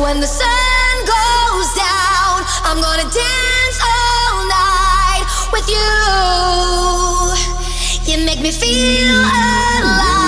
When the sun goes down, I'm gonna dance all night with you. You make me feel alive.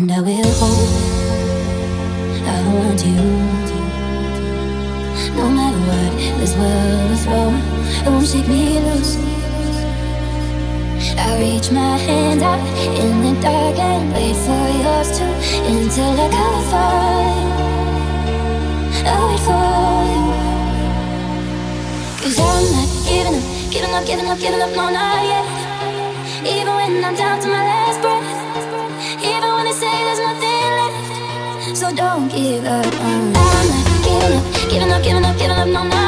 And I will hold, I want you. No matter what this world is throwing, it won't shake me loose. I reach my hand out in the dark and wait for yours too. Until I go for I wait for you. Cause I'm not giving up, giving up, giving up, giving up, no, not yet. Even when I'm down to my last. give. I'm not giving up, uh. giving up, giving up, giving up, no, no.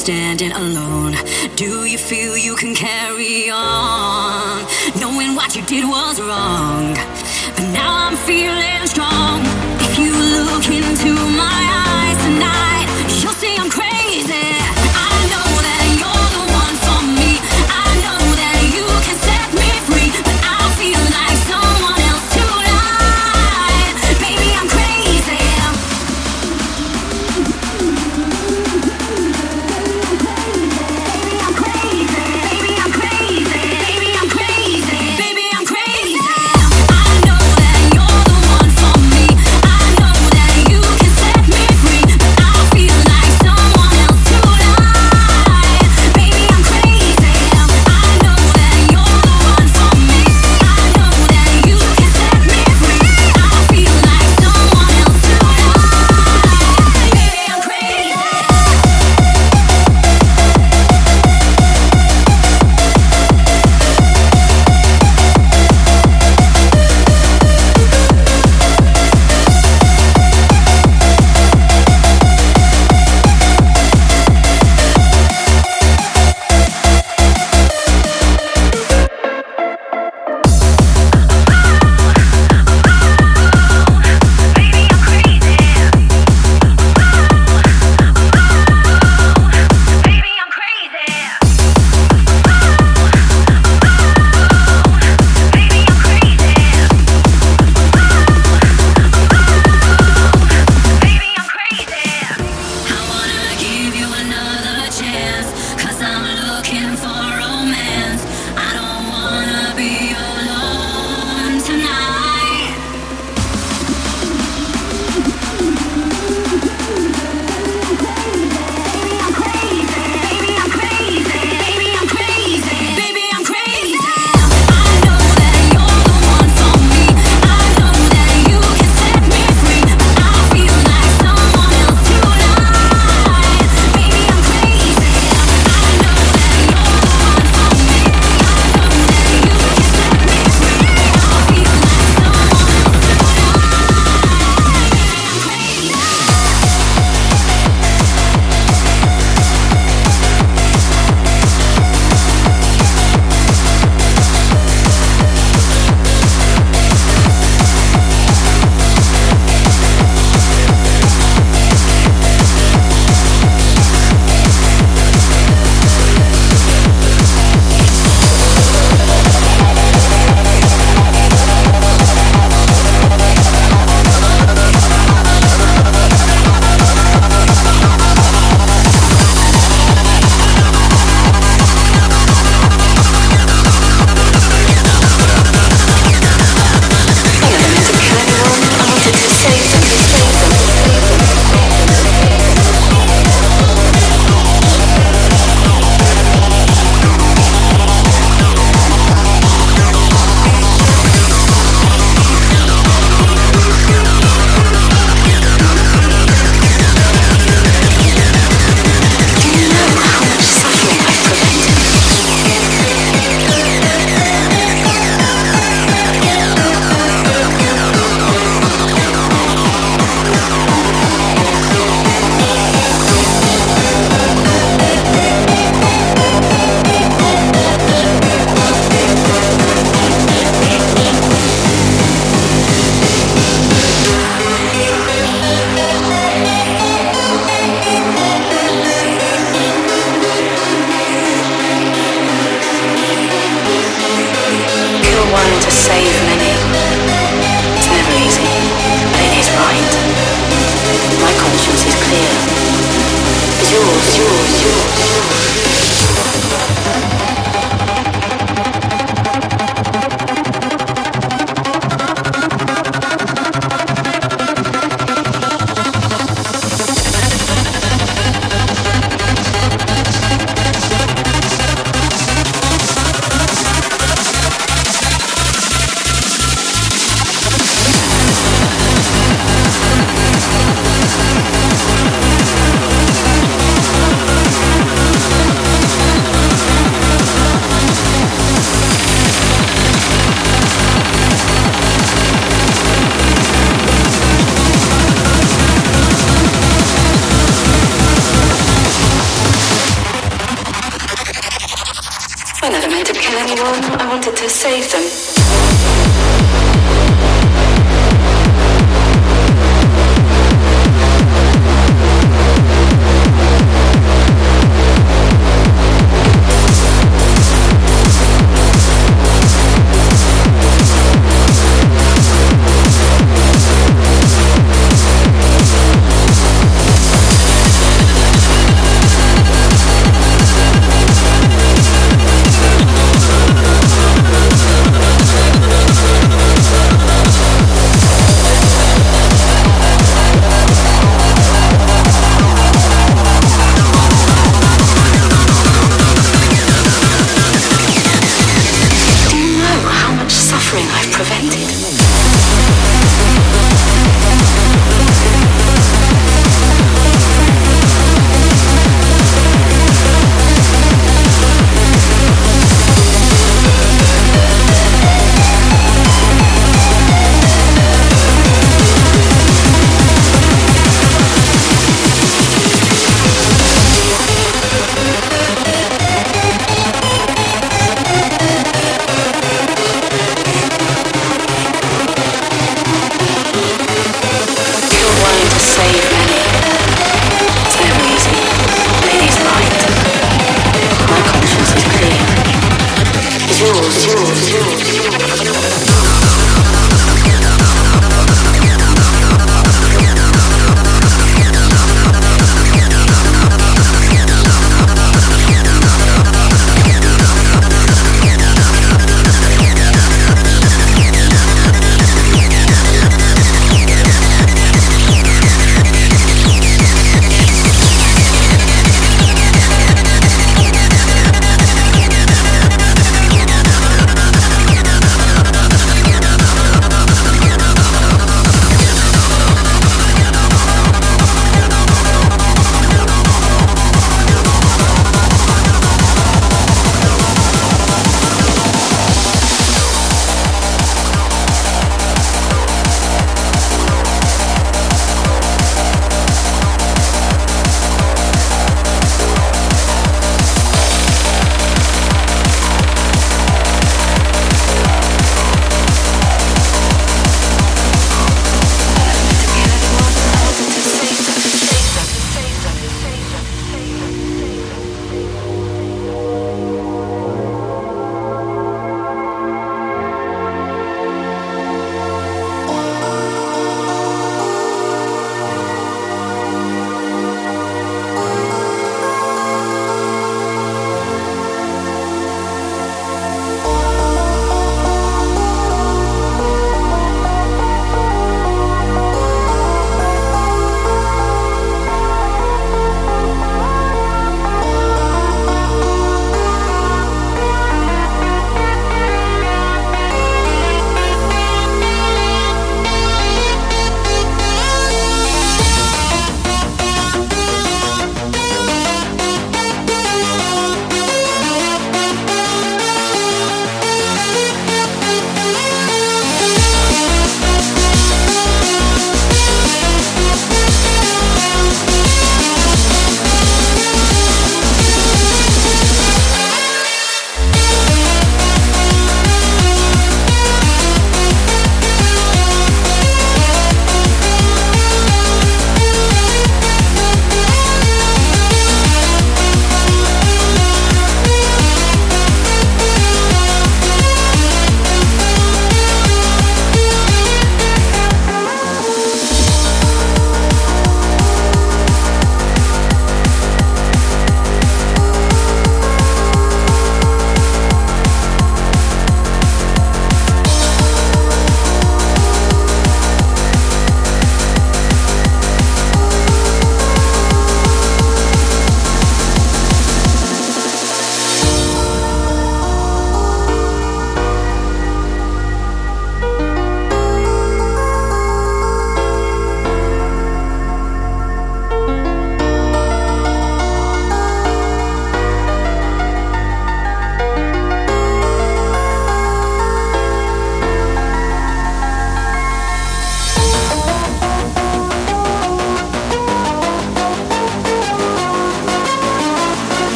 standing alone? Do you feel you can carry on? Knowing what you did was wrong, but now I'm feeling strong. If you look into my eyes tonight, you'll see I'm crazy.